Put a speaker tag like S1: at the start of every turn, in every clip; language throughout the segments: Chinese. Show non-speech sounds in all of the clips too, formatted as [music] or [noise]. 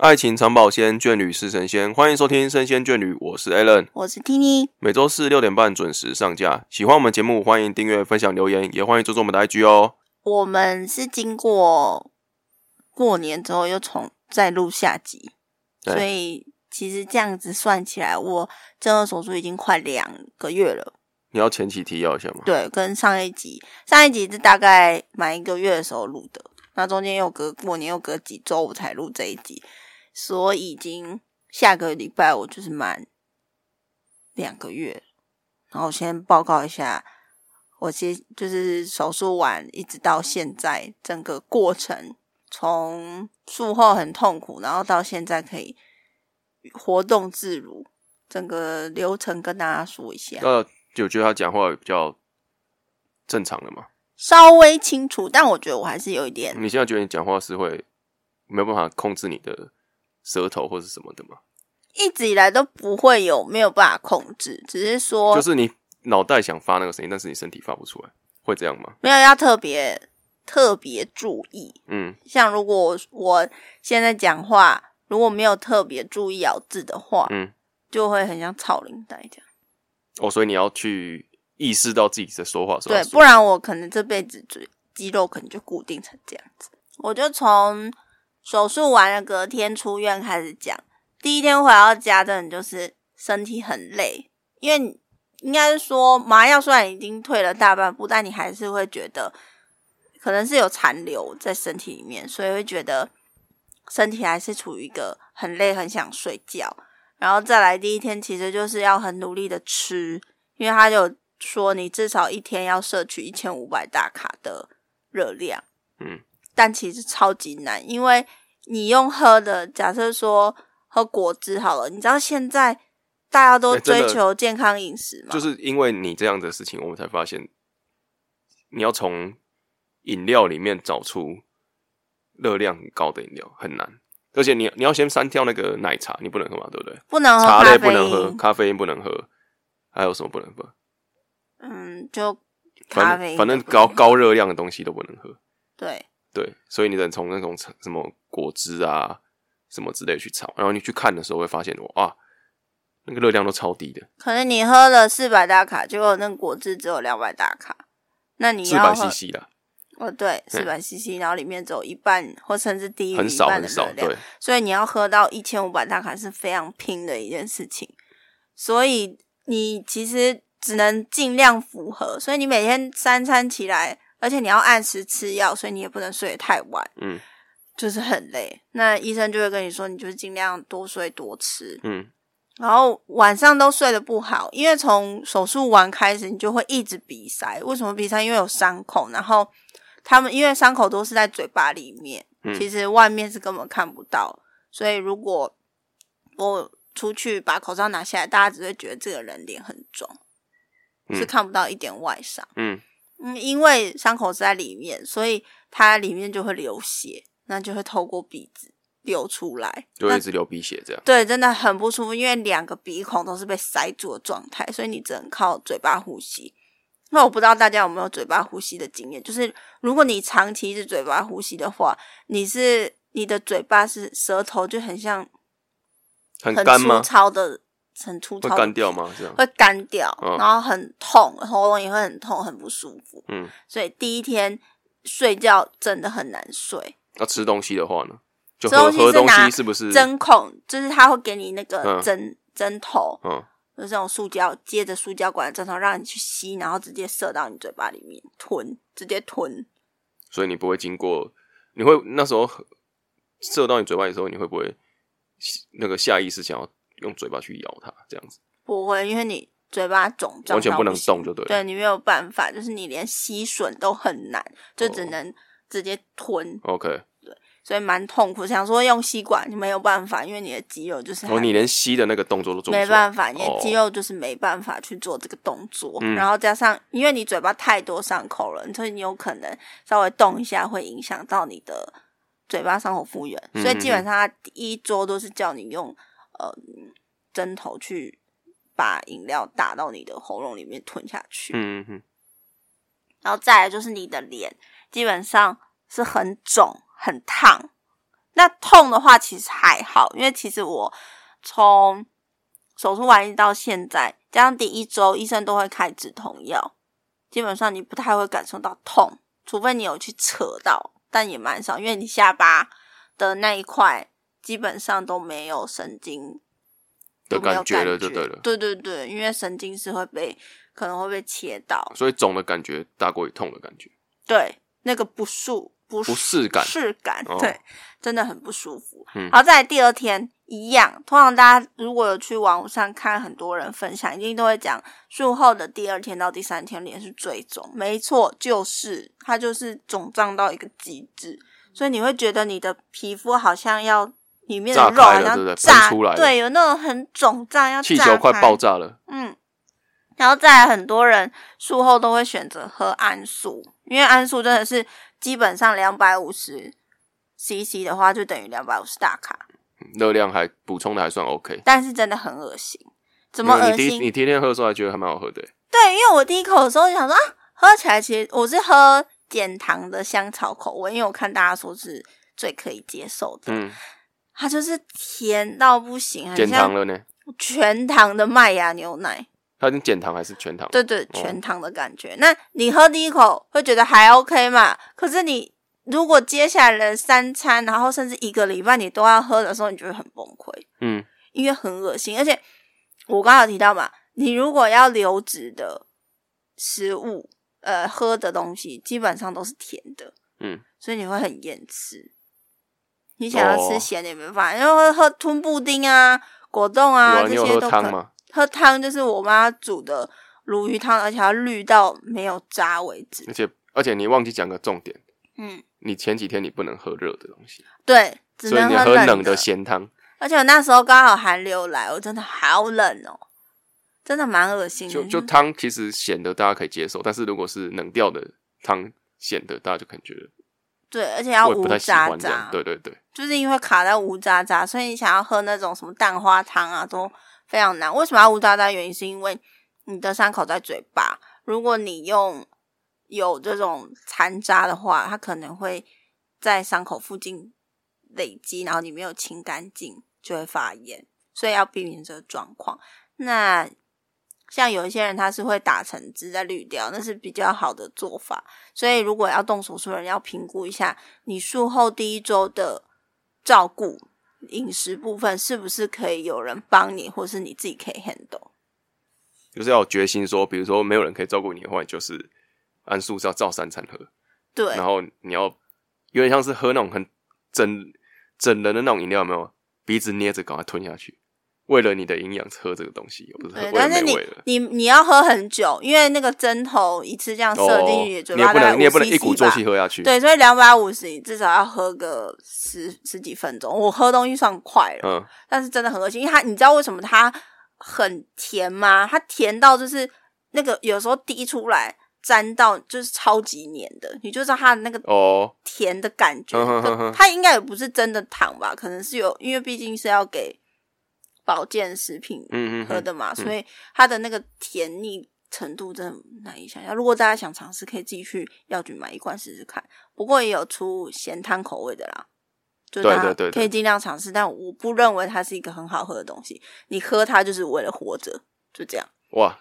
S1: 爱情长保鲜，眷侣是神仙。欢迎收听《生仙眷侣》，我是 Allen，
S2: 我是 Tini。
S1: 每周四六点半准时上架。喜欢我们节目，欢迎订阅、分享、留言，也欢迎追踪我们的 IG 哦。
S2: 我们是经过过年之后又重再录下集，所以其实这样子算起来，我正颌手术已经快两个月了。
S1: 你要前期提要一下吗？
S2: 对，跟上一集，上一集是大概满一个月的时候录的，那中间又隔过年又隔几周我才录这一集，所以已经下个礼拜我就是满两个月。然后我先报告一下，我接就是手术完一直到现在整个过程，从术后很痛苦，然后到现在可以活动自如，整个流程跟大家说一下。
S1: 呃，就觉得他讲话比较正常了嘛？
S2: 稍微清楚，但我觉得我还是有一点，
S1: 你现在觉得你讲话是会没有办法控制你的舌头或是什么的吗？
S2: 一直以来都不会有没有办法控制，只是说
S1: 就是你脑袋想发那个声音，但是你身体发不出来，会这样吗？
S2: 没有要特别特别注意。
S1: 嗯，
S2: 像如果我我现在讲话如果没有特别注意咬字的话，
S1: 嗯，
S2: 就会很像草林带这样。
S1: 哦，所以你要去意识到自己在说话的时候要，说，
S2: 对不然我可能这辈子嘴肌肉可能就固定成这样子。我就从手术完了隔天出院开始讲，第一天回到家真的就是身体很累，因为应该是说麻药虽然已经退了大半步，但你还是会觉得可能是有残留在身体里面，所以会觉得身体还是处于一个很累、很想睡觉。然后再来第一天，其实就是要很努力的吃，因为他有说你至少一天要摄取一千五百大卡的热量，
S1: 嗯，
S2: 但其实超级难，因为你用喝的，假设说喝果汁好了，你知道现在大家都追求健康饮食嘛，
S1: 就是因为你这样的事情，我们才发现你要从饮料里面找出热量很高的饮料很难，而且你你要先删掉那个奶茶，你不能喝嘛，对不对？
S2: 不能喝
S1: 茶类不能喝，咖啡因不能喝，还有什么不能喝？
S2: 嗯，就咖啡因
S1: 反正高高热量的东西都不能喝。
S2: 对
S1: 对，所以你能从那种什么果汁啊什么之类去炒，然后你去看的时候会发现哇，那个热量都超低的，
S2: 可能你喝了四百大卡，结果那果汁只有两百大卡，那你
S1: 四百 CC 啦，
S2: 哦，对，四百 CC，然后里面只有一半或甚至低于
S1: 很
S2: 一半的
S1: 少很少，
S2: 热量，
S1: 对，
S2: 所以你要喝到一千五百大卡是非常拼的一件事情。所以你其实只能尽量符合，所以你每天三餐起来，而且你要按时吃药，所以你也不能睡得太晚，
S1: 嗯
S2: 就是很累。那医生就会跟你说，你就是尽量多睡多吃，
S1: 嗯
S2: 然后晚上都睡得不好，因为从手术完开始，你就会一直鼻塞。为什么鼻塞？因为有伤口，然后他们因为伤口都是在嘴巴里面，
S1: 嗯
S2: 其实外面是根本看不到。所以如果我出去把口罩拿下来，大家只会觉得这个人脸很肿，
S1: 嗯
S2: 是看不到一点外伤。
S1: 嗯
S2: 嗯，因为伤口是在里面，所以它里面就会流血，那就会透过鼻子流出来。那
S1: 就会一直流鼻血这样。
S2: 对，真的很不舒服，因为两个鼻孔都是被塞住的状态，所以你只能靠嘴巴呼吸。那我不知道大家有没有嘴巴呼吸的经验，就是如果你长期是嘴巴呼吸的话，你是你的嘴巴是舌头就很像很
S1: 干吗？
S2: 糙的，很粗糙会
S1: 干掉吗？这样？
S2: 会干掉，
S1: 嗯
S2: 然后很痛，喉咙也会很痛，很不舒服。
S1: 嗯，
S2: 所以第一天睡觉真的很难睡。
S1: 那吃东西的话呢？就
S2: 吃东西
S1: 喝喝东
S2: 是拿
S1: 西是不是？
S2: 针孔就是他会给你那个
S1: 嗯
S2: 针针头，
S1: 嗯，
S2: 就是这种塑胶接着塑胶管的针头，让你去吸，然后直接射到你嘴巴里面吞，直接吞。
S1: 所以你不会经过，你会那时候射到你嘴巴的时候，你会不会那个下意识想要用嘴巴去咬它？这样子
S2: 不会，因为你嘴巴肿胀
S1: 完全不能动就对了。
S2: 对你没有办法，就是你连吸吮都很难，就只
S1: 哦
S2: 能直接吞
S1: ，OK，
S2: 所以蛮痛苦。想说用吸管，你没有办法，因为你的肌肉就是
S1: 哦，你连吸的那个动作都做不
S2: 没。办法，你的
S1: 哦
S2: 肌肉就是没办法去做这个动作，
S1: 嗯
S2: 然后加上因为你嘴巴太多伤口了，所以你有可能稍微动一下会影响到你的嘴巴伤口复原，
S1: 嗯
S2: 所以基本上他第一周都是叫你用呃针头去把饮料打到你的喉咙里面吞下去，
S1: 嗯嗯嗯，
S2: 然后再来就是你的脸基本上是很肿很烫，那痛的话其实还好，因为其实我从手术完到现在，加上第一周医生都会开止痛药，基本上你不太会感受到痛，除非你有去扯到，但也蛮少，因为你下巴的那一块基本上都没有神经
S1: 的感觉了就对了，
S2: 对对对，因为神经是会被可能会被切到，
S1: 所以肿的感觉大过于痛的感觉，
S2: 对那个不舒不
S1: 不适感
S2: 适感，
S1: 哦
S2: 对，真的很不舒服。
S1: 嗯。
S2: 然后再来第二天一样，通常大家如果有去网上看很多人分享，一定都会讲术后的第二天到第三天脸是最肿，没错，就是它就是肿胀到一个极致，所以你会觉得你的皮肤好像要里面的
S1: 炸
S2: 肉
S1: 不对
S2: 炸
S1: 出来了
S2: 对，有那种很肿胀要炸
S1: 气球快爆炸了，
S2: 嗯，然后再来，很多人术后都会选择喝安素，因为安素真的是基本上两百五十 CC 的话，就等于两百五十大卡，
S1: 热量还补充的还算 OK。
S2: 但是真的很恶心。怎么恶
S1: 你第你？天天喝的时候还觉得还蛮好喝的，
S2: 对，因为我第一口的时候就想说啊，喝起来其实我是喝减糖的香草口味，因为我看大家说是最可以接受的，
S1: 嗯，
S2: 它就是甜到不行，很
S1: 减糖
S2: 像
S1: 了呢？
S2: 全糖的麦芽牛奶。
S1: 它已经减糖还是全糖？
S2: 对对，全糖的感觉。那你喝第一口会觉得还 OK 嘛？可是你如果接下来的三餐，然后甚至一个礼拜你都要喝的时候，你就会很崩溃，
S1: 嗯，
S2: 因为很恶心。而且我刚刚有提到嘛，你如果要流质的食物，呃，喝的东西基本上都是甜的，
S1: 嗯，
S2: 所以你会很厌吃。你想要吃
S1: 哦
S2: 咸的也没办法，因为会喝吞布丁啊、果冻啊这些都可？喝汤就是我妈煮的鲈鱼汤，而且要滤到没有渣为止
S1: 而。且而且你忘记讲个重点，
S2: 嗯，
S1: 你前几天你不能喝热的东西，
S2: 对，只能
S1: 喝冷的咸汤。
S2: 而且我那时候刚好寒流来，我真的好冷哦，真的蛮恶心的。
S1: 就就汤其实咸的大家可以接受，但是如果是冷掉的汤咸的，大家就可能觉得
S2: 对，而且要无渣渣。。
S1: 对对对，
S2: 就是因为卡在无渣渣，所以你想要喝那种什么蛋花汤啊，都非常难。为什么要无渣渣？原因是因为你的伤口在嘴巴，如果你用有这种残渣的话，它可能会在伤口附近累积，然后你没有清干净，就会发炎，所以要避免这个状况。那像有一些人他是会打成汁再滤掉，那是比较好的做法。所以如果要动手术的人，要评估一下你术后第一周的照顾饮食部分是不是可以有人帮你，或是你自己可以 handle。
S1: 就是要有决心说，比如说没有人可以照顾你的话，就是按素是要照三餐喝，
S2: 对
S1: 然后你要有点像是喝那种很整整人的那种饮料，有没有？鼻子捏着赶快吞下去，为了你的营养喝这个东西，不是喝
S2: 对，但是你。你你要喝很久，因为那个针头一次这样射进去，
S1: 哦，你也不能你也不能一鼓作气喝下去。
S2: 对，所以两百五十，你至少要喝个十十几分钟。我喝东西算快了，
S1: 嗯，
S2: 但是真的很恶心，因为它你知道为什么它很甜吗？它甜到就是那个有时候滴出来沾到就是超级黏的，你就知道它的那个
S1: 哦，
S2: 甜的感觉。它应该也不是真的糖吧？可能是有，因为毕竟是要给保健食品
S1: 嗯嗯嗯，
S2: 喝的嘛，所以它的那个甜腻程度真的难以想象。如果大家想尝试，可以自己去药局买一罐试试看。不过也有出咸汤口味的啦，就
S1: 对对对
S2: 可以尽量尝试。但我不认为它是一个很好喝的东西，你喝它就是为了活着，就这样。
S1: 哇，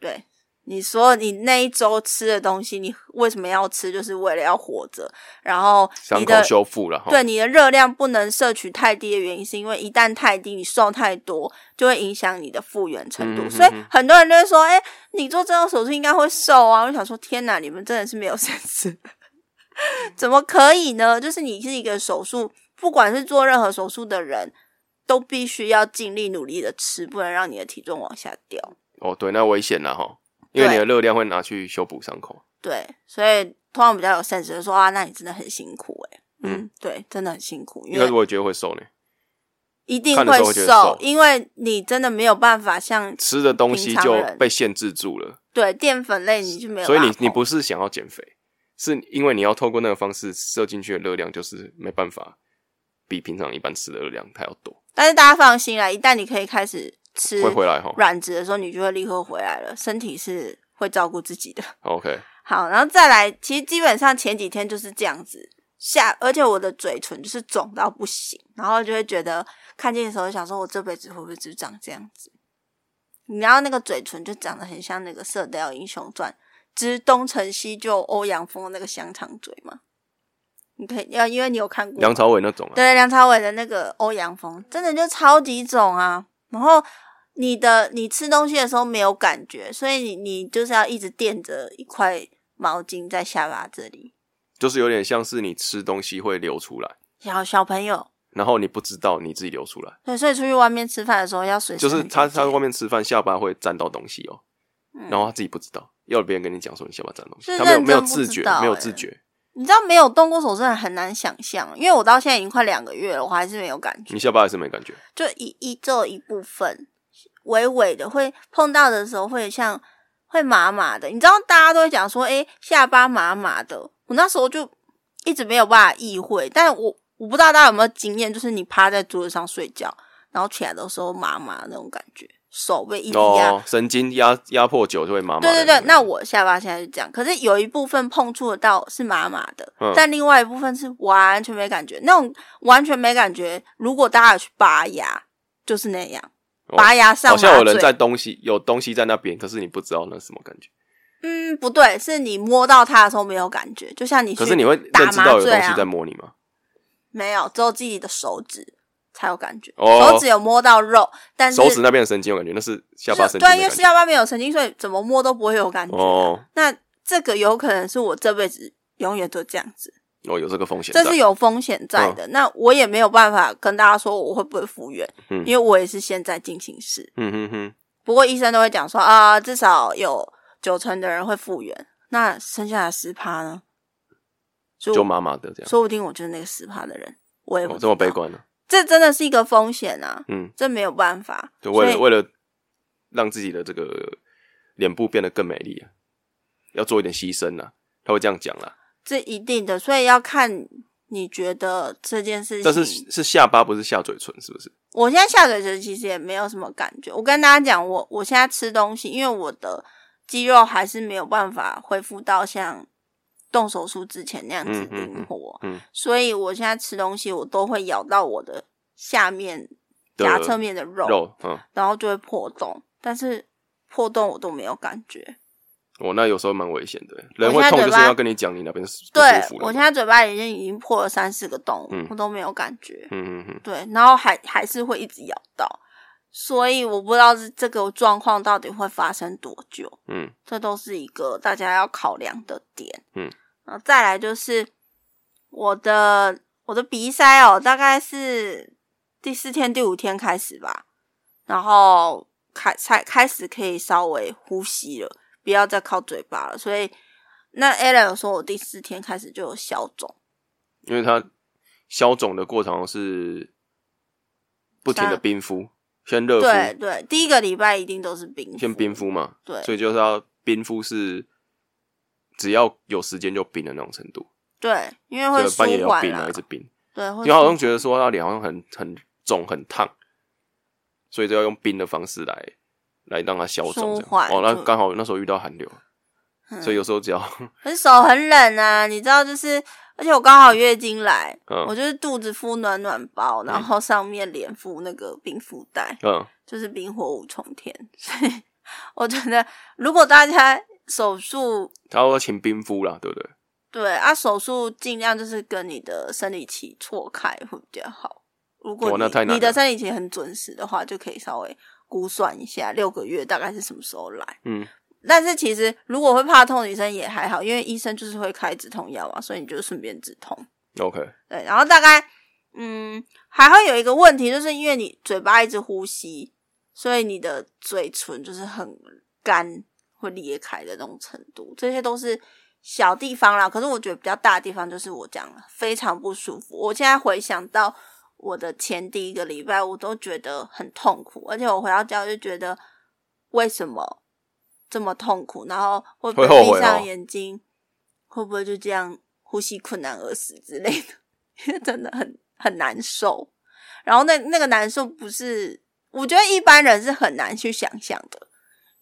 S2: 对，你说你那一周吃的东西，你为什么要吃？就是为了要活着。然后
S1: 伤口
S2: 你的
S1: 修复了。
S2: 对你的热量不能摄取太低的原因，是因为一旦太低，你瘦太多，就会影响你的复原程度。
S1: 嗯哼
S2: 所以很多人就会说：“哎、你做这种手术应该会瘦啊！”我就想说：“天哪，你们真的是没有 [laughs] sense，怎么可以呢？就是你是一个手术，不管是做任何手术的人，都必须要尽力努力的吃，不能让你的体重往下掉。
S1: 哦，对，那危险了哈，因为你的热量会拿去修补伤口。
S2: 对，所以通常比较有 sense 的说啊，那你真的很辛苦哎、嗯
S1: 嗯，
S2: 对，真的很辛苦，因为
S1: 是我觉得会瘦呢，
S2: 一定
S1: 会瘦
S2: 因为你真的没有办法像
S1: 吃的东西就被限制住了，
S2: 对淀粉类你就没有
S1: 所以你你不是想要减肥，是因为你要透过那个方式摄进去的热量就是没办法比平常一般吃的热量还要多，
S2: 但是大家放心啦，一旦你可以开始吃
S1: 会回来哈。
S2: 软质的时候，你就会立刻回来了，身体是会照顾自己的。[laughs]
S1: OK，
S2: 好，然后再来，其实基本上前几天就是这样子，下，而且我的嘴唇就是肿到不行，然后就会觉得看见的时候想说，我这辈子会不会只长这样子？然后那个嘴唇就长得很像那个《射雕英雄传》之东成西就欧阳锋的那个香肠嘴嘛。你可以要，因为你有看过
S1: 梁朝伟那种啊，
S2: 对梁朝伟的那个欧阳锋，真的就超级肿啊。然后你的你吃东西的时候没有感觉，所以你你就是要一直垫着一块毛巾在下巴这里。
S1: 就是有点像是你吃东西会流出来，
S2: 小小朋友，
S1: 然后你不知道你自己流出来，
S2: 对，所以出去外面吃饭的时候要随时
S1: 就是他他在外面吃饭，下巴会沾到东西哦，
S2: 嗯
S1: 然后他自己不知道，要别人跟你讲说你下巴沾东西，他没有没有自觉，没有
S2: 欸
S1: 自觉，
S2: 你知道没有动过手真的很难想象，因为我到现在已经快两个月了，我还是没有感觉
S1: 你，下巴还是没感觉，
S2: 就一一这一部分微微的会碰到的时候会像会麻麻的，你知道大家都会讲说，诶、下巴麻麻的，我那时候就一直没有办法意会，但我我不知道大家有没有经验，就是你趴在桌子上睡觉，然后起来的时候麻麻那种感觉，手被一直压。
S1: 哦，神经压压迫久就会麻麻的
S2: 对对对，那我下巴现在是这样，可是有一部分碰触得到是麻麻的，
S1: 嗯。
S2: 但另外一部分是完全没感觉。那种完全没感觉，如果大家有去拔牙，就是那样，
S1: 哦。
S2: 拔牙上
S1: 好像有人在东西有东西在那边，可是你不知道那是什么感觉，
S2: 嗯，不对，是你摸到它的时候没有感觉，就像你去
S1: 可是你会
S2: 打
S1: 认知到有东西在摸你吗？
S2: 没有，只有自己的手指才有感觉，
S1: 哦
S2: 手指有摸到肉，但是
S1: 手指那边的神经有感觉，那是下巴神经
S2: 对，
S1: 的感觉。
S2: 因为下巴没有神经，所以怎么摸都不会有感觉那这个有可能是我这辈子永远都这样子。
S1: 哦，有这个风险在，
S2: 这是有风险在的。那我也没有办法跟大家说我会不会复原，
S1: 嗯
S2: 因为我也是现在进行式。
S1: 嗯哼哼，
S2: 不过医生都会讲说啊，至少有九成的人会复原，那剩下的十趴呢？就
S1: 就麻麻的这样。
S2: 说不定我就是那个十趴的人，我也不
S1: 哦，
S2: 知
S1: 这么悲
S2: 道。
S1: 观呢？
S2: 这真的是一个风险啊，
S1: 嗯，
S2: 这没有办法。
S1: 就为了为了让自己的这个脸部变得更美丽啊，要做一点牺牲啊。他会这样讲啦，
S2: 这一定的，所以要看你觉得这件事情。
S1: 但是是下巴不是下嘴唇，是不是？
S2: 我现在下嘴唇其实也没有什么感觉。我跟大家讲，我我现在吃东西，因为我的肌肉还是没有办法恢复到像动手术之前那样子灵活，
S1: 嗯嗯
S2: 所以我现在吃东西，我都会咬到我的下面
S1: 的
S2: 牙侧面的肉，
S1: 肉，嗯，
S2: 然后就会破洞，但是破洞我都没有感觉。
S1: 哦，那有时候蛮危险的，人
S2: 我
S1: 会痛就是要跟你讲你那边是不
S2: 对。我现在嘴巴已经已经破了三四个洞，
S1: 嗯
S2: 我都没有感觉。
S1: 嗯嗯嗯，
S2: 对，然后还还是会一直咬到，所以我不知道是这个状况到底会发生多久，
S1: 嗯
S2: 这都是一个大家要考量的点。
S1: 嗯，
S2: 然后再来就是我的我的鼻塞哦，大概是第四天、第五天开始吧，然后开才开始可以稍微呼吸了，不要再靠嘴巴了。所以那 Alan 有说我第四天开始就有消肿。
S1: 因为他消肿的过程是不停的冰敷，先热敷，
S2: 对对，第一个礼拜一定都是冰敷，
S1: 先冰敷嘛，
S2: 对
S1: 所以就是要冰敷是只要有时间就冰的那种程度，
S2: 对，因为会
S1: 半夜要冰啊，一，直冰。
S2: 对，会
S1: 因为好像
S2: 舒
S1: 觉得说他脸好像很很肿很烫，所以就要用冰的方式来来让它消肿哦，那
S2: 就
S1: 刚好那时候遇到寒流，
S2: 嗯。
S1: 所以有时候只要 [laughs]
S2: 很手很冷啊，你知道，就是而且我刚好月经来，
S1: 嗯。
S2: 我就是肚子敷暖暖包，然后上面脸敷那个冰敷袋，
S1: 嗯。
S2: 就是冰火五重天。所以我觉得，如果大家手术
S1: 他要请冰敷啦，对不对？
S2: 对啊，手术尽量就是跟你的生理期错开会比较好。如果你你的生理期很准时的话，就可以稍微估算一下六个月大概是什么时候来。
S1: 嗯
S2: 但是其实如果会怕痛的女生也还好，因为医生就是会开止痛药啊，所以你就顺便止痛。
S1: ，OK，
S2: 对，然后大概嗯还会有一个问题，就是因为你嘴巴一直呼吸，所以你的嘴唇就是很干，会裂开的那种程度。这些都是小地方啦，可是我觉得比较大的地方就是我讲了非常不舒服。我现在回想到我的前第一个礼拜，我都觉得很痛苦，而且我回到家就觉得为什么这么痛苦，然后会不
S1: 会
S2: 闭上
S1: 哦
S2: 眼睛，会不会就这样呼吸困难而死之类的？[laughs] 因为真的很很难受。然后那那个难受不是，我觉得一般人是很难去想象的，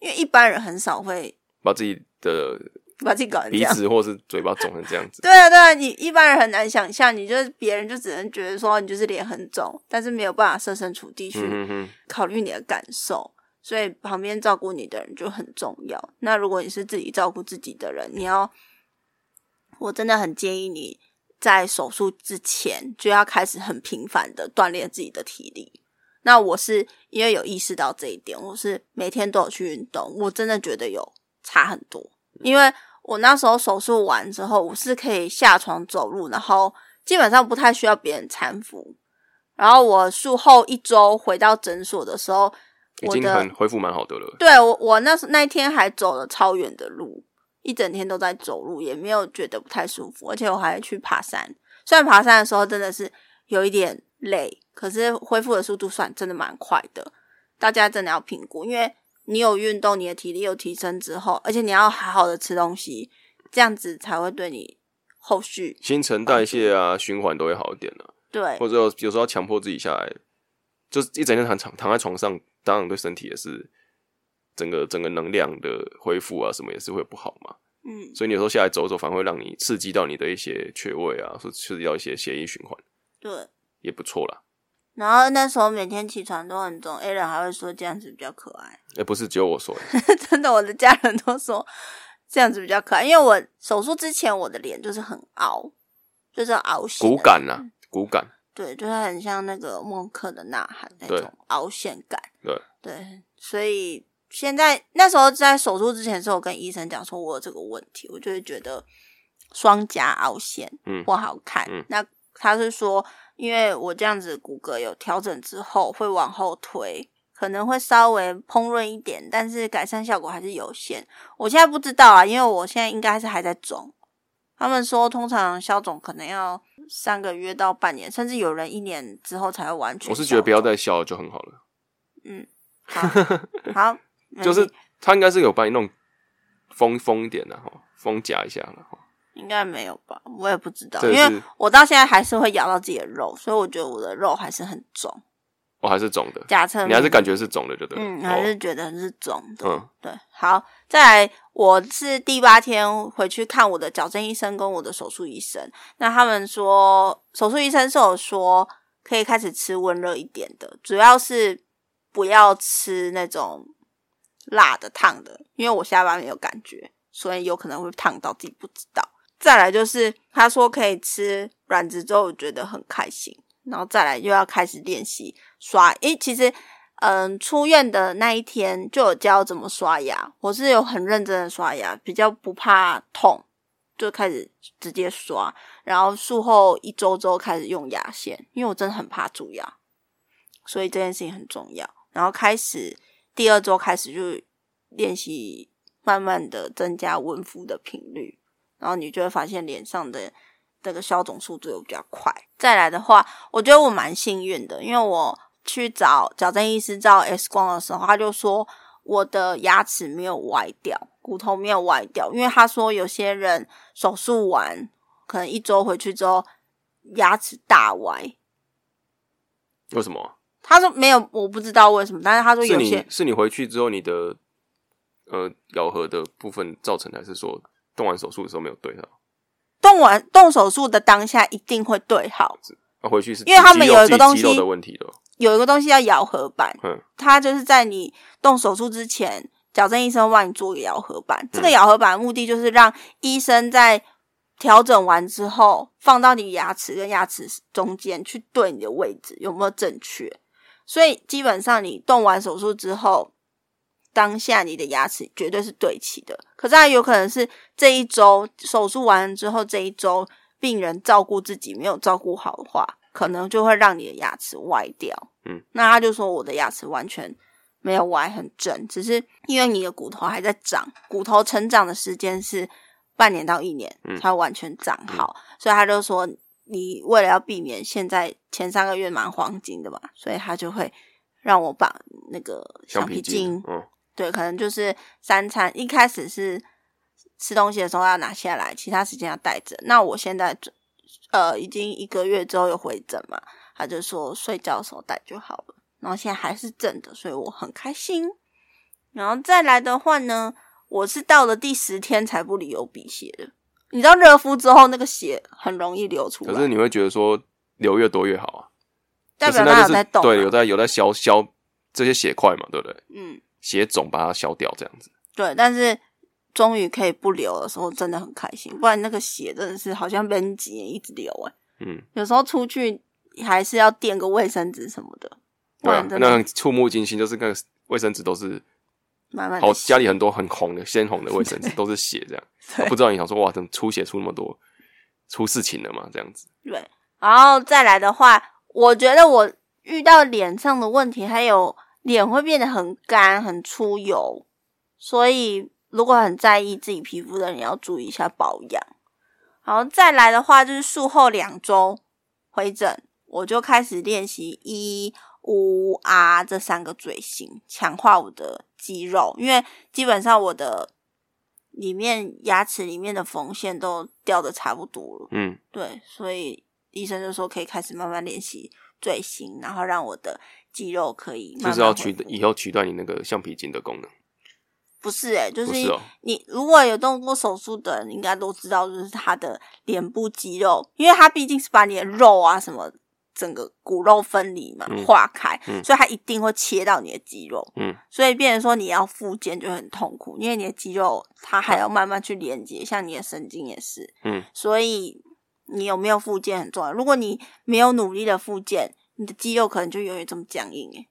S2: 因为一般人很少会
S1: 把自己的
S2: 把自己搞。
S1: 鼻子 [laughs] 或是嘴巴肿成这样子。
S2: 对啊，对啊，你一般人很难想象，你就是别人就只能觉得说你就是脸很肿，但是没有办法设身处地去考虑你的感受，所以旁边照顾你的人就很重要。那如果你是自己照顾自己的人，你要，我真的很建议你在手术之前就要开始很频繁的锻炼自己的体力。那我是因为有意识到这一点，我是每天都有去运动，我真的觉得有差很多。因为我那时候手术完之后，我是可以下床走路，然后基本上不太需要别人搀扶。然后我术后一周回到诊所的时候，
S1: 已经很恢复蛮好的了。
S2: 对我我那时那一天还走了超远的路，一整天都在走路，也没有觉得不太舒服，而且我还去爬山。虽然爬山的时候真的是有一点累，可是恢复的速度算真的蛮快的。大家真的要评估，因为你有运动，你的体力有提升之后，而且你要好好的吃东西，这样子才会对你后续
S1: 新陈代谢啊，循环都会好一点啊。
S2: 对
S1: 或者有有时候要强迫自己下来，就是一整天躺躺躺在床上，当然对身体也是整个整个能量的恢复啊，什么也是会不好嘛。
S2: 嗯
S1: 所以你有时候下来走走，反而会让你刺激到你的一些穴位啊，或刺激到一些血液循环，
S2: 对。
S1: 也不错啦。
S2: 然后那时候每天起床都很肿，A 人还会说这样子比较可爱。
S1: 也不是只有我说的，[laughs]
S2: 真的，我的家人都说这样子比较可爱，因为我手术之前我的脸就是很凹，就是凹陷
S1: 骨感呐、骨感，
S2: 对，就是很像那个孟克的呐喊那
S1: 对
S2: 种凹陷感。
S1: 对
S2: 对，所以现在那时候在手术之前的时候，我跟医生讲说我有这个问题，我就会觉得双颊凹陷
S1: 嗯
S2: 不好看。
S1: 嗯
S2: 那他是说，因为我这样子骨骼有调整之后会往后推。可能会稍微烹饪一点，但是改善效果还是有限。我现在不知道啊，因为我现在应该是还在肿。他们说，通常消肿可能要三个月到半年，甚至有人一年之后才会完全。
S1: 我是觉得不要再消了就很好了。
S2: 好，好，[laughs]
S1: 就是他应该是有把你弄封封一点的哈，封夹一下了哈。
S2: 应该没有吧？我也不知道，因为我到现在还是会咬到自己的肉，所以我觉得我的肉还是很肿。
S1: 我、哦还是肿的，
S2: 假称
S1: 你还是感觉是肿的，就对。
S2: 嗯，
S1: 哦
S2: 还是觉得是肿的。
S1: 嗯
S2: 对，好，再来，我是第八天回去看我的矫正医生跟我的手术医生，那他们说，手术医生是有说可以开始吃温热一点的，主要是不要吃那种辣的、烫的，因为我下巴没有感觉，所以有可能会烫到自己不知道。再来就是他说可以吃软质之后，我觉得很开心，然后再来又要开始练习刷。诶，其实嗯，出院的那一天就有教怎么刷牙，我是有很认真的刷牙，比较不怕痛，就开始直接刷。然后术后一周之后开始用牙线，因为我真的很怕蛀牙，所以这件事情很重要。然后开始第二周开始就练习，慢慢的增加温敷的频率，然后你就会发现脸上的这个消肿速度又比较快。再来的话，我觉得我蛮幸运的，因为我去找矫正医师照 X 光的时候，他就说我的牙齿没有歪掉，骨头没有歪掉，因为他说有些人手术完可能一周回去之后牙齿大歪，
S1: 为什么？
S2: 他说没有，我不知道为什么，但是他说有些
S1: 是你回去之后你的呃咬合的部分造成的，还是说动完手术的时候没有对好？
S2: 动完动手术的当下一定会对好，
S1: 啊、回去是
S2: 因为他们有一个东西
S1: 的问题的，
S2: 有一个东西叫咬合板，
S1: 嗯
S2: 它就是在你动手术之前，矫正医生会帮你做个咬合板。这个
S1: 嗯
S2: 咬合板的目的就是让医生在调整完之后，放到你牙齿跟牙齿中间去对你的位置有没有正确。所以基本上你动完手术之后，当下你的牙齿绝对是对齐的。可是它有可能是这一周手术完之后，这一周病人照顾自己没有照顾好的话，可能就会让你的牙齿歪掉。
S1: 嗯，
S2: 那他就说我的牙齿完全没有歪，很正，只是因为你的骨头还在长，骨头成长的时间是半年到一年
S1: 嗯
S2: 才完全长好，所以他就说你为了要避免现在前三个月蛮黄金的嘛，所以他就会让我把那个橡皮筋，
S1: 嗯，
S2: 对，可能就是三餐一开始是吃东西的时候要拿下来，其他时间要带着。那我现在呃已经一个月之后有回诊嘛，他就说睡觉的时候带就好了。然后现在还是正的，所以我很开心。然后再来的话呢，我是到了第十天才不理流鼻血的。你知道热敷之后那个血很容易流出来，
S1: 可是你会觉得说流越多越好啊，
S2: 代表它有在动、啊。
S1: 是对，有在有在消消这些血块嘛，对不对？
S2: 嗯，
S1: 血肿把它消掉，这样子。
S2: 对，但是终于可以不流的时候，真的很开心。不然那个血真的是好像被挤一直流哎、
S1: 嗯，
S2: 有时候出去还是要垫个卫生纸什么的，不
S1: 对那很触目惊心，就是那个卫生纸都是
S2: 慢慢
S1: 好家里很多很红的鲜红的卫生纸都是血这样，[laughs]
S2: 我
S1: 不知道你想说哇，怎么出血出那么多，出事情了嘛？这样子。
S2: 对，然后再来的话，我觉得我遇到脸上的问题，还有脸会变得很干、很出油，所以如果很在意自己皮肤的人，要注意一下保养。然后再来的话，就是术后两周回诊，我就开始练习一、五、啊这三个嘴型，强化我的肌肉，因为基本上我的里面牙齿里面的缝线都掉的差不多了。
S1: 嗯，
S2: 对，所以医生就说可以开始慢慢练习嘴型，然后让我的肌肉可以慢慢
S1: 就是要取以后取代你那个橡皮筋的功能，
S2: 不是诶、就是。你如果有动过手术的人，应该都知道，就是他的脸部肌肉，因为他毕竟是把你的肉啊什么整个骨肉分离嘛，
S1: 嗯。
S2: 化开，
S1: 嗯。
S2: 所以他一定会切到你的肌肉，
S1: 嗯，
S2: 所以变成说你要复健就很痛苦，因为你的肌肉它还要慢慢去连接，像你的神经也是，
S1: 嗯，
S2: 所以你有没有复健很重要。如果你没有努力的复健，你的肌肉可能就永远这么僵硬诶。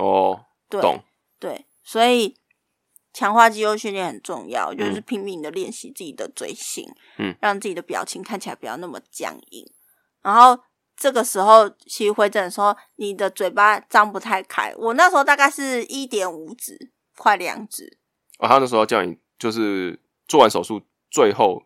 S1: 哦，
S2: 对，
S1: 懂。
S2: 对，所以强化肌肉训练很重要，就是
S1: 嗯
S2: 拼命的练习自己的嘴型，
S1: 嗯，
S2: 让自己的表情看起来不要那么僵硬。然后这个时候，其实回诊的时候，你的嘴巴张不太开。我那时候大概是一点五指，快两指。
S1: 哦，他那时候要叫你就是做完手术，最后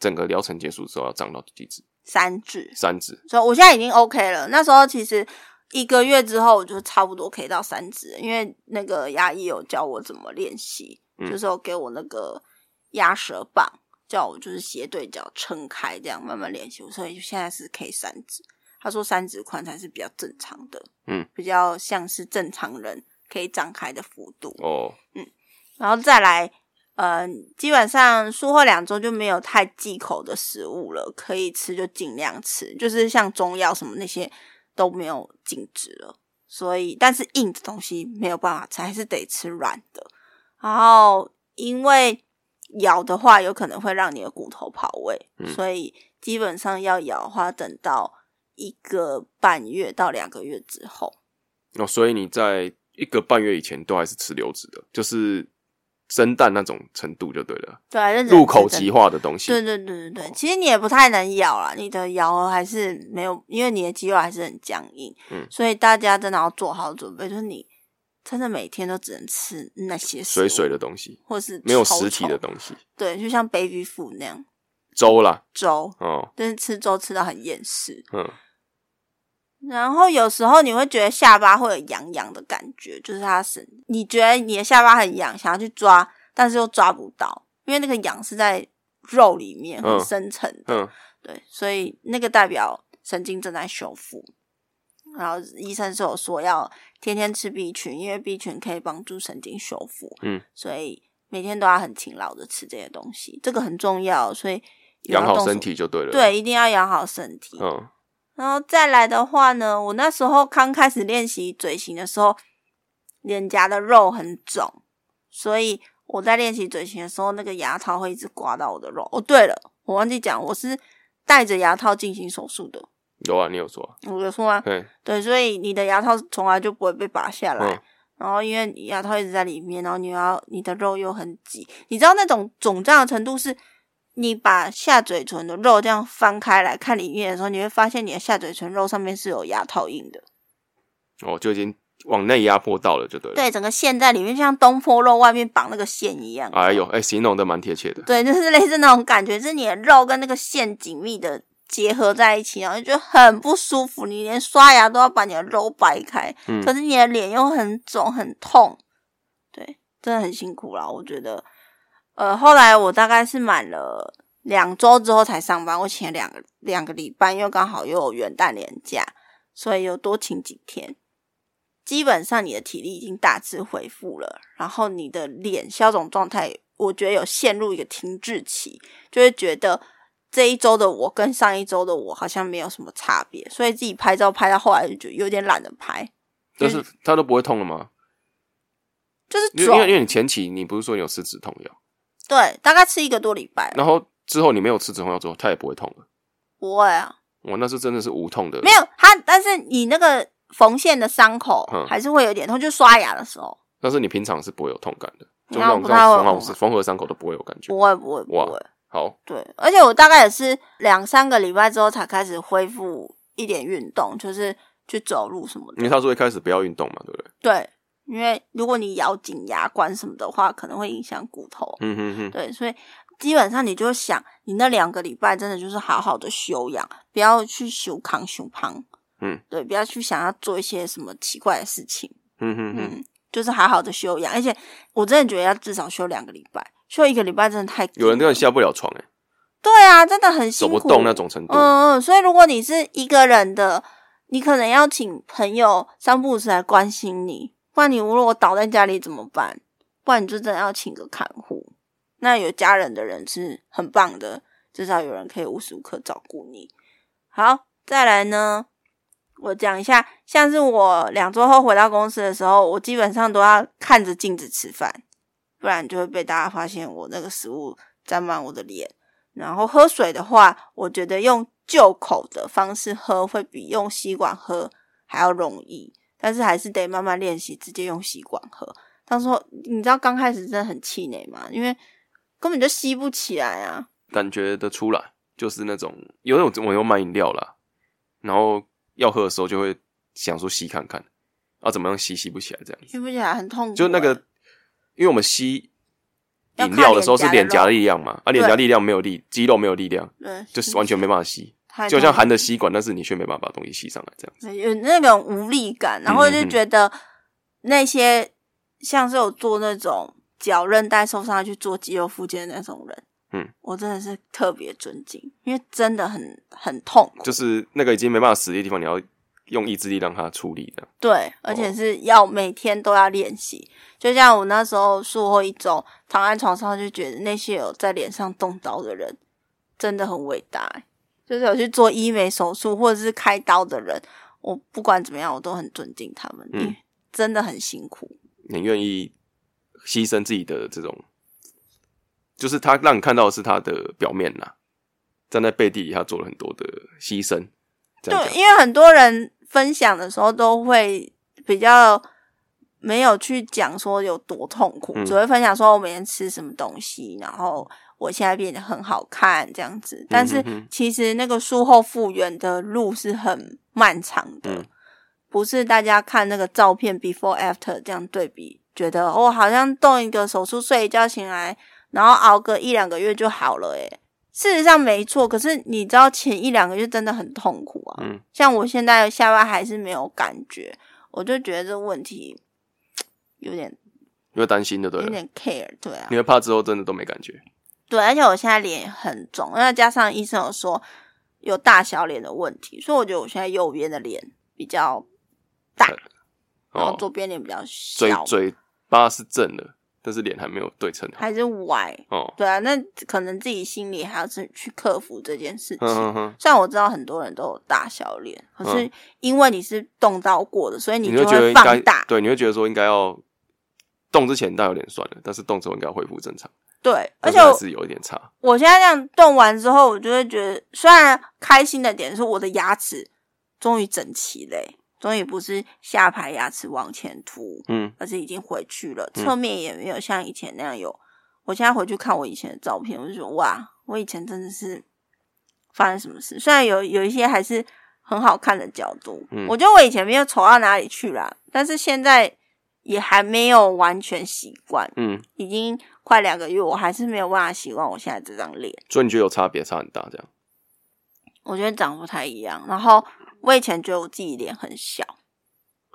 S1: 整个疗程结束之后要张到几指？
S2: 三指，
S1: 三指。
S2: 所以我现在已经 OK 了。那时候其实一个月之后，我就差不多可以到三指，因为那个牙医有教我怎么练习，
S1: 嗯
S2: 就是有给我那个压舌棒，叫我就是斜对角撑开，这样慢慢练习。所以现在是可以三指。他说三指宽才是比较正常的，
S1: 嗯，
S2: 比较像是正常人可以张开的幅度。
S1: 哦，嗯
S2: 然后再来，呃，基本上术后两周就没有太忌口的食物了，可以吃就尽量吃，就是像中药什么那些都没有禁止了。所以，但是硬的东西没有办法吃，还是得吃软的。然后，因为咬的话有可能会让你的骨头跑位，
S1: 嗯
S2: 所以基本上要咬的话，等到一个半月到两个月之后。
S1: 哦，所以你在一个半月以前都还是吃流质的，就是生蛋那种程度就对了，
S2: 对
S1: 入口
S2: 即
S1: 即化的东西。
S2: 对对对对对，其实你也不太能咬啦，你的咬合还是没有，因为你的肌肉还是很僵硬，
S1: 嗯
S2: 所以大家真的要做好准备，就是你真的每天都只能吃那些
S1: 水水的东西，
S2: 或是
S1: 没有
S2: 稠
S1: 实体的
S2: 稠
S1: 东西，
S2: 对，就像 baby food 那样
S1: 粥啦，
S2: 粥，
S1: 哦，
S2: 但是吃粥吃到很厌世，
S1: 嗯，
S2: 然后有时候你会觉得下巴会有痒痒的感觉，就是它是你觉得你的下巴很痒，想要去抓，但是又抓不到，因为那个痒是在肉里面很
S1: 嗯
S2: 深层的。
S1: 嗯，
S2: 对，所以那个代表神经正在修复。然后医生是有说要天天吃 B 群，因为 B 群可以帮助神经修复。
S1: 嗯，
S2: 所以每天都要很勤劳的吃这些东西，这个很重要。所以
S1: 养好身，体就对了。，
S2: 对，一定要养好身体。
S1: 嗯，
S2: 然后再来的话呢，我那时候刚开始练习嘴型的时候，脸颊的肉很肿，所以我在练习嘴型的时候，那个牙套会一直刮到我的肉。哦，对了，我忘记讲，我是戴着牙套进行手术的。
S1: 有啊，你有说啊，
S2: 我有说啊？
S1: 对，
S2: 对，所以你的牙套从来就不会被拔下来。
S1: 嗯
S2: 然后因为牙套一直在里面，然后你要你的肉又很挤，你知道那种肿胀的程度是，你把下嘴唇的肉这样翻开来看里面的时候，你会发现你的下嘴唇肉上面是有牙套印的。
S1: 哦，就已经往内压迫到了，就对了。，
S2: 对，整个线在里面，就像东坡肉外面绑那个线一样。
S1: 哎呦，哎，形容的蛮贴切的。
S2: 对，就是类似那种感觉，是你的肉跟那个线紧密的结合在一起，然后就觉得很不舒服。你连刷牙都要把你的肉掰开，
S1: 嗯
S2: 可是你的脸又很肿很痛，对，真的很辛苦啦。我觉得，呃，后来我大概是满了两周之后才上班，我请了两个两个礼拜，因为刚好又有元旦连假，所以又多请几天。基本上你的体力已经大致恢复了，然后你的脸消肿状态，我觉得有陷入一个停滞期，就会觉得这一周的我跟上一周的我好像没有什么差别，所以自己拍照拍到后来就觉得有点懒得拍，
S1: 但是它都不会痛了吗？
S2: 就是肿
S1: 因为因为你前期你不是说你有吃止痛药，
S2: 对，大概吃一个多礼拜，
S1: 然后之后你没有吃止痛药之后，它也不会痛了。
S2: 不会啊，
S1: 我，那是真的是无痛的，
S2: 没有它，但是你那个缝线的伤口
S1: 嗯
S2: 还是会有点痛，就刷牙的时候
S1: 但是你平常是不会有痛感的，就那种这
S2: 不太会
S1: 缝好
S2: 痛
S1: 缝合伤口都不会有感觉。
S2: 不会不会不
S1: 哇
S2: 会。
S1: 好，
S2: 对，而且我大概也是两三个礼拜之后才开始恢复一点运动，就是去走路什么的。
S1: 因为他说一开始不要运动嘛，对不对？
S2: 对，因为如果你咬紧牙关什么的话，可能会影响骨头。
S1: 嗯哼哼，
S2: 对，所以基本上你就想，你那两个礼拜真的就是好好的休养，不要去修康修胖。
S1: 嗯，
S2: 对，不要去想要做一些什么奇怪的事情。
S1: 嗯哼哼，
S2: 嗯，就是好好的休养，而且我真的觉得要至少休两个礼拜，休一个礼拜真的太
S1: 有人根
S2: 跟
S1: 本下不了床哎，
S2: 对啊，真的很辛苦，
S1: 走不动那种程度。
S2: 嗯嗯，所以如果你是一个人的，你可能要请朋友三不五时来关心你，不然你如果倒在家里怎么办？不然你就真的要请个看护。那有家人的人是很棒的，至少有人可以无时无刻照顾你。好，再来呢，我讲一下，像是我两周后回到公司的时候，我基本上都要看着镜子吃饭，不然就会被大家发现我那个食物沾满我的脸。然后喝水的话，我觉得用就口的方式喝会比用吸管喝还要容易，但是还是得慢慢练习，直接用吸管喝。他说：“你知道刚开始真的很气馁吗？因为根本就吸不起来啊。
S1: 感觉得出来，就是那种有那种我有买饮料啦，然后要喝的时候就会想说吸看看，啊怎么样吸吸不起来这样子，
S2: 吸不起来很痛苦欸。
S1: 就那个，因为我们吸饮料的时候是
S2: 脸颊
S1: 力量嘛，啊脸颊力量没有力，肌肉没有力量，
S2: 对，
S1: 就是完全没办法吸，
S2: 太
S1: 就像含着吸管，但是你却没办法把东西吸上来这样子。
S2: 有那种无力感，然后就觉得那些像是有做那种脚韧带受伤去做肌肉复健的那种人，
S1: 嗯，
S2: 我真的是特别尊敬，因为真的很很痛苦，
S1: 就是那个已经没办法使力的地方，你要用意志力让它处理的。
S2: 对，而且是要每天都要练习。就像我那时候术后一周躺在床上，就觉得那些有在脸上动刀的人真的很伟大欸，就是有去做医美手术或者是开刀的人，我不管怎么样，我都很尊敬他们，
S1: 嗯
S2: 真的很辛苦。
S1: 你愿意牺牲自己的这种，就是他让你看到的是他的表面呐，站在背地里他做了很多的牺牲，
S2: 对，因为很多人分享的时候都会比较没有去讲说有多痛苦，
S1: 嗯
S2: 只会分享说我每天吃什么东西，然后我现在变得很好看这样子。但是其实那个术后复原的路是很漫长的，
S1: 嗯
S2: 不是大家看那个照片 before after 这样对比，觉得哦好像动一个手术睡一觉醒来，然后熬个一两个月就好了诶。事实上没错，可是你知道前一两个月真的很痛苦啊。
S1: 嗯，
S2: 像我现在下巴还是没有感觉，我就觉得这问题有点
S1: 你会担心的，对，
S2: 有点 care，对啊
S1: 你，会怕之后真的都没感觉，
S2: 对，而且我现在脸很肿，那加上医生有说有大小脸的问题，所以我觉得我现在右边的脸比较大，然后
S1: 哦，
S2: 左边脸比较小，
S1: 嘴嘴巴是正的，但是脸还没有对称，
S2: 还是歪。
S1: 哦，
S2: 对啊，那可能自己心里还要去去克服这件事情。虽然我知道很多人都有大小脸，可是
S1: 嗯
S2: 因为你是动到过的，所以
S1: 你
S2: 就会
S1: 会觉得
S2: 放大。
S1: 对，你会觉得说应该要动之前大有点算了，但是动之后应该恢复正常，
S2: 对，而且我
S1: 是有一点差，
S2: 我现在这样动完之后，我就会觉得，虽然开心的点是我的牙齿终于整齐嘞、终于不是下排牙齿往前凸，
S1: 嗯
S2: 而是已经回去了，
S1: 嗯
S2: 侧面也没有像以前那样有。我现在回去看我以前的照片，我就觉得哇，我以前真的是发生什么事？虽然有有一些还是很好看的角度，
S1: 嗯
S2: 我觉得我以前没有丑到哪里去啦，但是现在也还没有完全习惯，
S1: 嗯，
S2: 已经快两个月，我还是没有办法习惯我现在这张脸。
S1: 所以你觉得有差别，差很大这样，
S2: 我觉得长不太一样。然后我以前觉得我自己脸很小，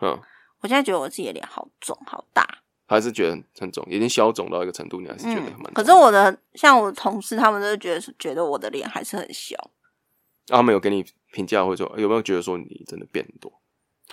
S1: 嗯，
S2: 我现在觉得我自己的脸好肿好大。
S1: 还是觉得很很肿，已经消肿到一个程度，你还是觉得蛮
S2: 可是我的像我的同事，他们都觉得觉得我的脸还是很小。
S1: 啊他们有给你评价，或者说有没有觉得说你真的变很多？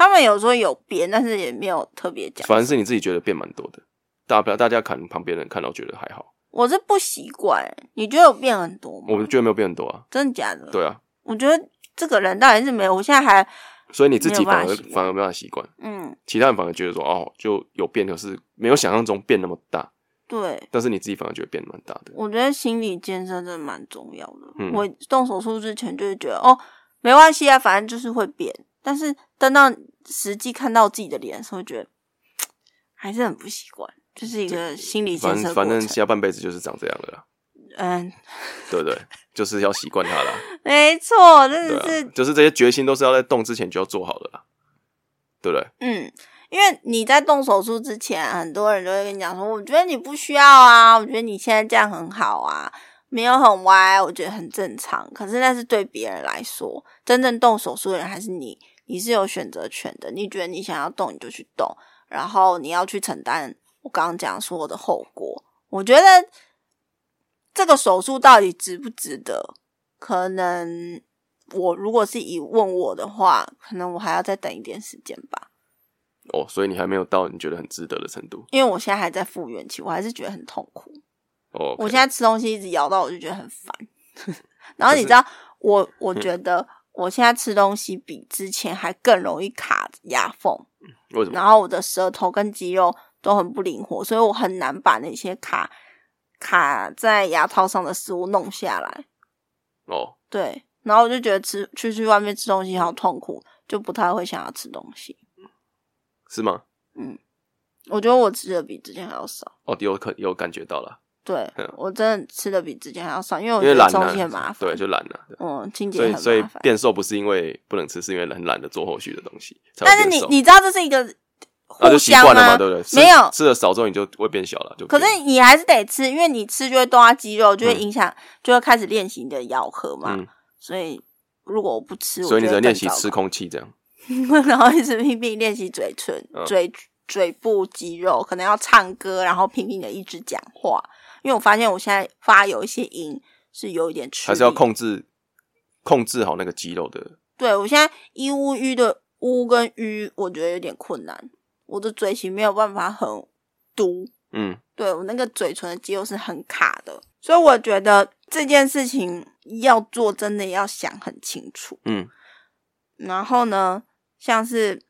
S2: 他们有说有变，但是也没有特别讲。
S1: 反正是你自己觉得变蛮多的，大不了大家看旁边人看到觉得还好，
S2: 我是不习惯，你觉得有变很多吗？
S1: 我觉得没有变很多啊。
S2: 真的假的？
S1: 对啊，
S2: 我觉得这个人到底是没有，我现在还
S1: 所以你自己反而反而没办法习惯，
S2: 嗯，
S1: 其他人反而觉得说哦就有变，可是没有想象中变那么大，
S2: 对，
S1: 但是你自己反而觉得变蛮大的。
S2: 我觉得心理建设真的蛮重要的。
S1: 嗯
S2: 我动手术之前就是觉得哦，没关系啊，反正就是会变。但是等到实际看到自己的脸的时候，觉得还是很不习惯，就是一个心理建
S1: 反正
S2: 设。
S1: 反正下半辈子就是长这样的啦，
S2: 嗯，[laughs]
S1: 对不对？就是要习惯它啦，[laughs]
S2: 没错，真的是，
S1: 就是这些决心都是要在动之前就要做好的啦，对不对？
S2: 嗯。因为你在动手术之前，很多人都会跟你讲说：“我觉得你不需要啊，我觉得你现在这样很好啊，没有很歪，我觉得很正常。”可是那是对别人来说，真正动手术的人还是你，你是有选择权的。你觉得你想要动，你就去动，然后你要去承担我刚刚讲说的后果。我觉得这个手术到底值不值得？可能我如果是以问我的话，可能我还要再等一点时间吧。
S1: 哦，所以你还没有到你觉得很值得的程度
S2: 因为我现在还在复原期，我还是觉得很痛苦。
S1: 哦。
S2: 我现在吃东西一直咬到，我就觉得很烦。然后你知道，我我觉得我现在吃东西比之前还更容易卡牙缝，
S1: 为什么？
S2: 然后我的舌头跟肌肉都很不灵活，所以我很难把那些卡卡在牙套上的食物弄下来。
S1: 哦，
S2: 对，然后我就觉得吃去去外面吃东西好痛苦，就不太会想要吃东西。
S1: 是吗？
S2: 嗯我觉得我吃的比之前还要少。
S1: 哦，有可有感觉到了，
S2: 对
S1: 嗯
S2: 我真的吃的比之前还要少，因为我觉得东西很麻
S1: 了，
S2: 烦。
S1: 对，就懒了。对
S2: 嗯，清洁很
S1: 所以。变瘦不是因为不能吃，是因为很懒得做后续的东西。
S2: 但是你你知道这是一个
S1: 那
S2: 互相
S1: 就习惯了？对不对？
S2: 没有
S1: 吃的少之后，你就会变小了。就
S2: 可是你还是得吃，因为你吃就会动到肌肉，就会
S1: 嗯
S2: 影响，就会开始练习你的咬合嘛。
S1: 嗯，
S2: 所以如果我不吃，
S1: 所以你
S2: 我觉得
S1: 在练习吃空气，这样，[laughs]
S2: 然后一直拼命练习嘴唇、
S1: 嗯
S2: 嘴嘴部肌肉，可能要唱歌，然后拼命的一直讲话。因为我发现我现在发有一些音是有一点吃力，
S1: 还是要控制控制好那个肌肉的。
S2: 对我现在一乌吁的乌跟吁，我觉得有点困难，我的嘴型没有办法很嘟，
S1: 嗯，
S2: 对我那个嘴唇的肌肉是很卡的，所以我觉得这件事情要做，真的要想很清楚。
S1: 嗯，
S2: 然后呢，像是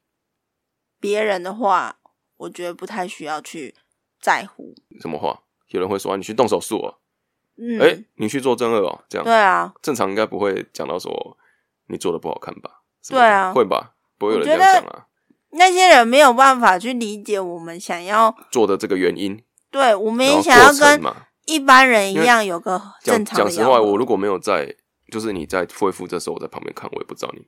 S2: 别人的话，我觉得不太需要去在乎。
S1: 什么话？有人会说、啊、你去动手术哦，
S2: 嗯，
S1: 哎、你去做正颚哦，这样
S2: 对啊，
S1: 正常应该不会讲到说你做的不好看吧？
S2: 对啊
S1: 会吧？不会有人这样讲啊。
S2: 那些人没有办法去理解我们想要，
S1: 做的这个原因，
S2: 对我们也想要跟。一般人一样有个正常的
S1: 讲实话，我如果没有在，就是你在恢复这时候我在旁边看，我也不知道你。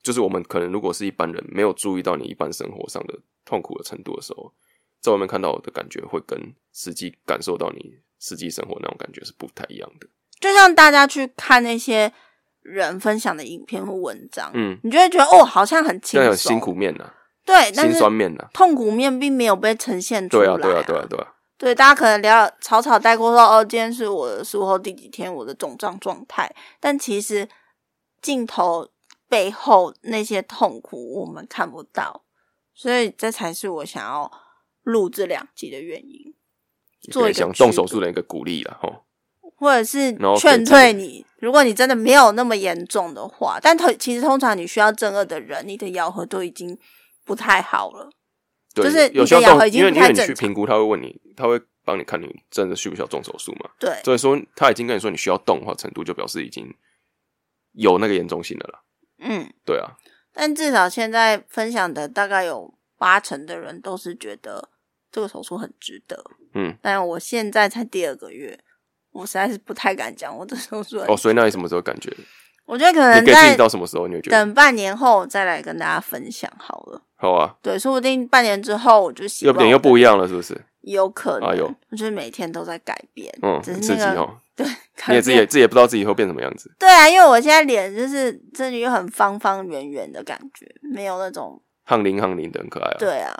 S1: 就是我们可能如果是一般人，没有注意到你一般生活上的痛苦的程度的时候，在外面看到的感觉会跟实际感受到你实际生活那种感觉是不太一样的。
S2: 就像大家去看那些人分享的影片或文章，
S1: 嗯，
S2: 你就会觉得哦，好像很轻松，
S1: 辛苦面呐、
S2: 对，但
S1: 辛
S2: 是
S1: 酸面呐、
S2: 痛苦面并没有被呈现出来、
S1: 对啊，对啊，对啊，对啊，
S2: 对，大家可能聊草草带过说，哦，今天是我的术后第几天，我的肿胀状态，但其实镜头背后那些痛苦我们看不到，所以这才是我想要录这两集的原因，做一
S1: 想动手术的一个鼓励了吼。
S2: 或者是劝退你，如果你真的没有那么严重的话，但通其实通常你需要正颚的人，你的咬合都已经不太好了。
S1: 对，
S2: 就是
S1: 有需要动，
S2: 你的咬合已经太正常
S1: 去评估，他会问你，他会帮你看你真的需不需要动手术嘛？
S2: 对，
S1: 所以说他已经跟你说你需要动的话，程度就表示已经有那个严重性的了。
S2: 嗯，
S1: 对啊，
S2: 但至少现在分享的大概有八成的人都是觉得这个手术很值得。
S1: 嗯，
S2: 但我现在才第二个月，我实在是不太敢讲我的手术。
S1: 哦，所以那你什么时候感觉？
S2: 我觉得可能在
S1: 到什么时候你会觉得
S2: 等半年后再来跟大家分享好了。
S1: 好啊？
S2: 对，说不定半年之后我就习惯我的
S1: 又不一样了，是不是？
S2: 有可能，我觉得每天都在改变，
S1: 嗯，
S2: 只
S1: 很
S2: 是那个
S1: 刺激哦。
S2: 对，
S1: 你也自己也自己也不知道自己以后变什么样子。
S2: 对啊，因为我现在脸就是真的又很方方圆圆的感觉，没有那种
S1: 憨灵憨灵的，很可爱啊。，
S2: 对啊，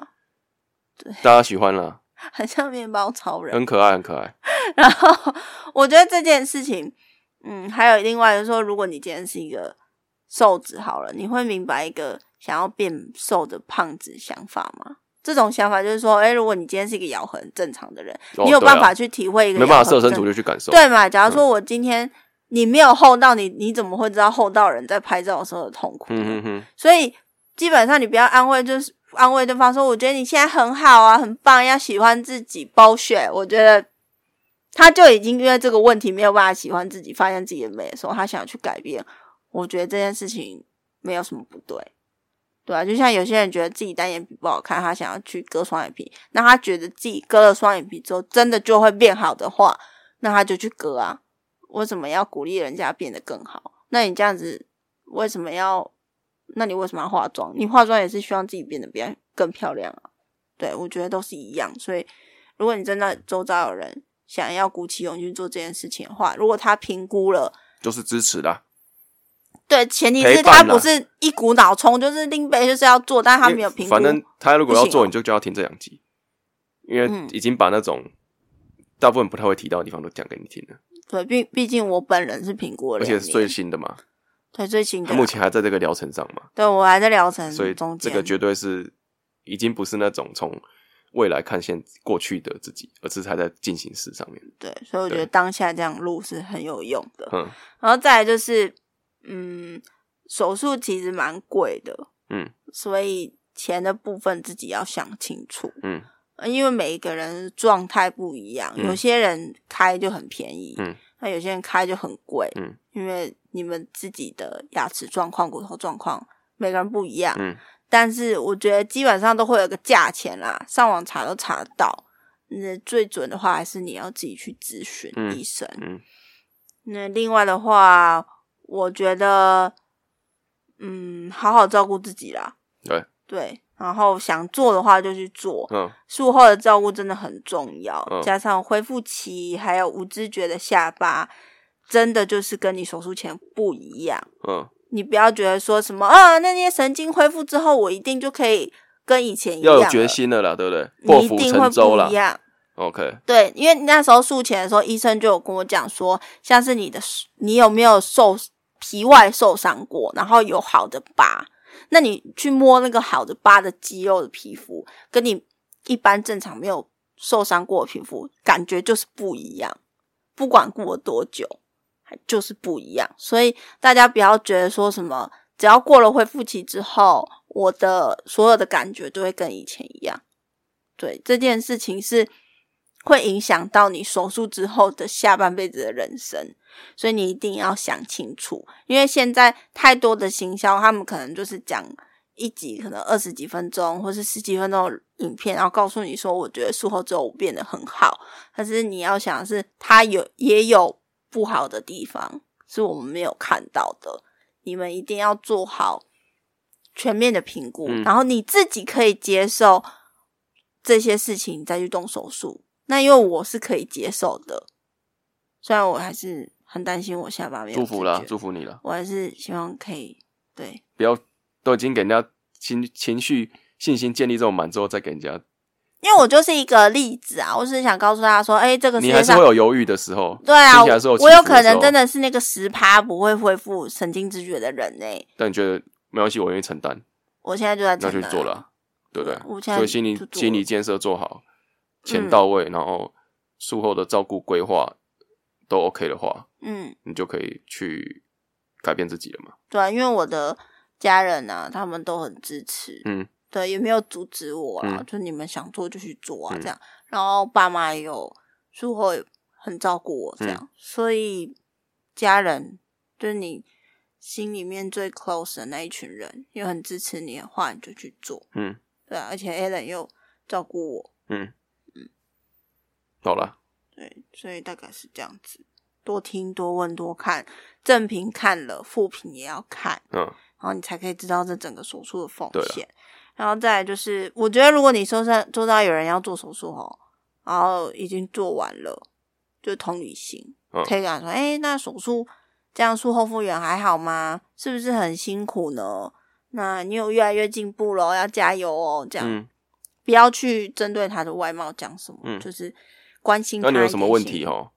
S1: 大家喜欢啦，[laughs]
S2: 很像面包超人。
S1: 很可爱，很可爱。[laughs]
S2: 然后我觉得这件事情，嗯，还有另外就是说，如果你今天是一个瘦子好了，你会明白一个想要变瘦的胖子想法吗？这种想法就是说，哎、如果你今天是一个咬合很正常的人，
S1: 哦
S2: 你有办法去体会一个
S1: 没办法设身
S2: 正
S1: 处地去感受。
S2: 对嘛？假如说我今天你没有厚道你，你怎么会知道厚道人在拍照的时候的痛苦呢？
S1: 嗯哼哼，
S2: 所以基本上你不要安慰，就是安慰对方说：“我觉得你现在很好啊，很棒，要喜欢自己。” bullshit，我觉得他就已经因为这个问题没有办法喜欢自己，发现自己的美的时候，他想要去改变。我觉得这件事情没有什么不对，对啊，就像有些人觉得自己单眼皮不好看，他想要去割双眼皮，那他觉得自己割了双眼皮之后真的就会变好的话，那他就去割啊。为什么要鼓励人家变得更好？那你这样子为什么要？那你为什么要化妆？你化妆也是希望自己变得比较更漂亮啊。对，我觉得都是一样。所以，如果你真的周遭有人想要鼓起勇气做这件事情的话，如果他评估了，
S1: 就是支持啦。
S2: 对，前提是他不是一股脑冲，就是林北就是要做，但是他没有评估。
S1: 反正他如果要做，你就就要听这两集，因为
S2: 嗯
S1: 已经把那种大部分不太会提到的地方都讲给你听了，
S2: 对，毕毕竟我本人是评估了
S1: 而且，是最新的嘛，
S2: 对最新的，
S1: 目前还在这个疗程上嘛，
S2: 对我还在疗程
S1: 所以
S2: 中间，
S1: 这个绝对是已经不是那种从未来看现过去的自己，而是还在进行式上面。
S2: 对，所以我觉得当下这样录是很有用的。
S1: 嗯
S2: 然后再来就是，嗯，手术其实蛮贵的，
S1: 嗯
S2: 所以钱的部分自己要想清楚，
S1: 嗯
S2: 呃因为每一个人状态不一样，
S1: 嗯
S2: 有些人开就很便宜，
S1: 嗯
S2: 那有些人开就很贵，
S1: 嗯
S2: 因为你们自己的牙齿状况、骨头状况每个人不一样，
S1: 嗯
S2: 但是我觉得基本上都会有个价钱啦，上网查都查得到。那最准的话，还是你要自己去咨询
S1: 嗯
S2: 医生。
S1: 嗯
S2: 那另外的话，我觉得，嗯，好好照顾自己啦。
S1: 对
S2: 对，然后想做的话就去做，
S1: 嗯
S2: 术后的照顾真的很重要，
S1: 嗯
S2: 加上恢复期，还有无知觉的下巴，真的就是跟你手术前不一样。
S1: 嗯
S2: 你不要觉得说什么啊，那些神经恢复之后，我一定就可以跟以前一样了
S1: 要有决，心了啦，对不对？破
S2: 你一
S1: 釜
S2: 定会不一。样。
S1: OK，
S2: 对，因为那时候术前的时候，医生就有跟我讲说，像是你的你有没有受皮外受伤过，然后有好的疤，那你去摸那个好的疤的肌肉的皮肤，跟你一般正常没有受伤过的皮肤，感觉就是不一样。不管过了多久，还就是不一样。所以大家不要觉得说什么，只要过了恢复期之后，我的所有的感觉都会跟以前一样。对这件事情是会影响到你手术之后的下半辈子的人生，所以你一定要想清楚。因为现在太多的行销，他们可能就是讲一集可能二十几分钟或是十几分钟的影片，然后告诉你说，我觉得术后之后我变得很好。可是你要想的是，它有也有不好的地方，是我们没有看到的。你们一定要做好全面的评估，
S1: 嗯
S2: 然后你自己可以接受这些事情，你再去动手术。那因为我是可以接受的，虽然我还是很担心我下巴没有
S1: 祝福啦
S2: 解，决
S1: 祝福你了！
S2: 我还是希望可以对
S1: 不要都已经给人家情情绪信心建立这么满之后，再给人家，
S2: 因为我就是一个例子啊，我只是想告诉大家说，哎、这个世
S1: 你还是会有犹豫的时候。
S2: 对啊，我有可能真的是那个十趴不会恢复神经知觉的人呢、
S1: 但你觉得没关系，我愿意承担，
S2: 我现在就在
S1: 那就
S2: 承担啊
S1: 做了啊，对不对
S2: 对？我现在
S1: 所以心理心理建设做好，钱
S2: 嗯
S1: 到位，然后术后的照顾规划都 OK 的话，
S2: 嗯，
S1: 你就可以去改变自己了嘛。
S2: 对啊，因为我的家人啊，他们都很支持，
S1: 嗯。
S2: 对，也没有阻止我啦，
S1: 嗯。
S2: 就你们想做就去做啊，
S1: 嗯。
S2: 这样。然后爸妈也有术后也很照顾我，这样，
S1: 嗯
S2: 所以家人就是你心里面最 close 的那一群人，又很支持你的话，你就去做，
S1: 嗯。
S2: 对啊，而且 Alan 又照顾我，
S1: 嗯。嗯。好了，
S2: 对，所以大概是这样子，多听多问多看，正评看了，副评也要看。
S1: 嗯
S2: 然后你才可以知道这整个手术的风险。然后再来就是，我觉得如果你说上做到有人要做手术哦，然后已经做完了，就同理心，
S1: 嗯
S2: 可以跟他说：“哎、那手术这样术后复原还好吗？是不是很辛苦呢？那你有越来越进步了，要加油哦。”这样、
S1: 嗯，
S2: 不要去针对他的外貌讲什么，
S1: 嗯
S2: 就是关心他。
S1: 那你有什么问题？哦？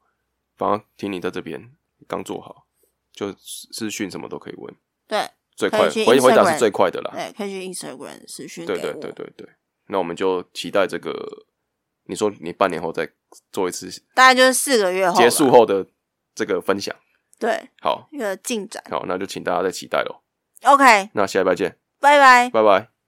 S1: 反正听你在这边刚做好，就私讯什么都可以问。
S2: 对，
S1: 最快回回答是最快的啦。
S2: 对，可以去 Instagram 私讯。
S1: 对对对对对，那我们就期待这个。你说你半年后再做一次
S2: 大概就是四个月后
S1: 结束。后的这个分享，
S2: 对，
S1: 好
S2: 一个进展。
S1: 好，那就请大家再期待喽。
S2: OK，
S1: 那下礼拜见，
S2: 拜拜。
S1: 拜拜。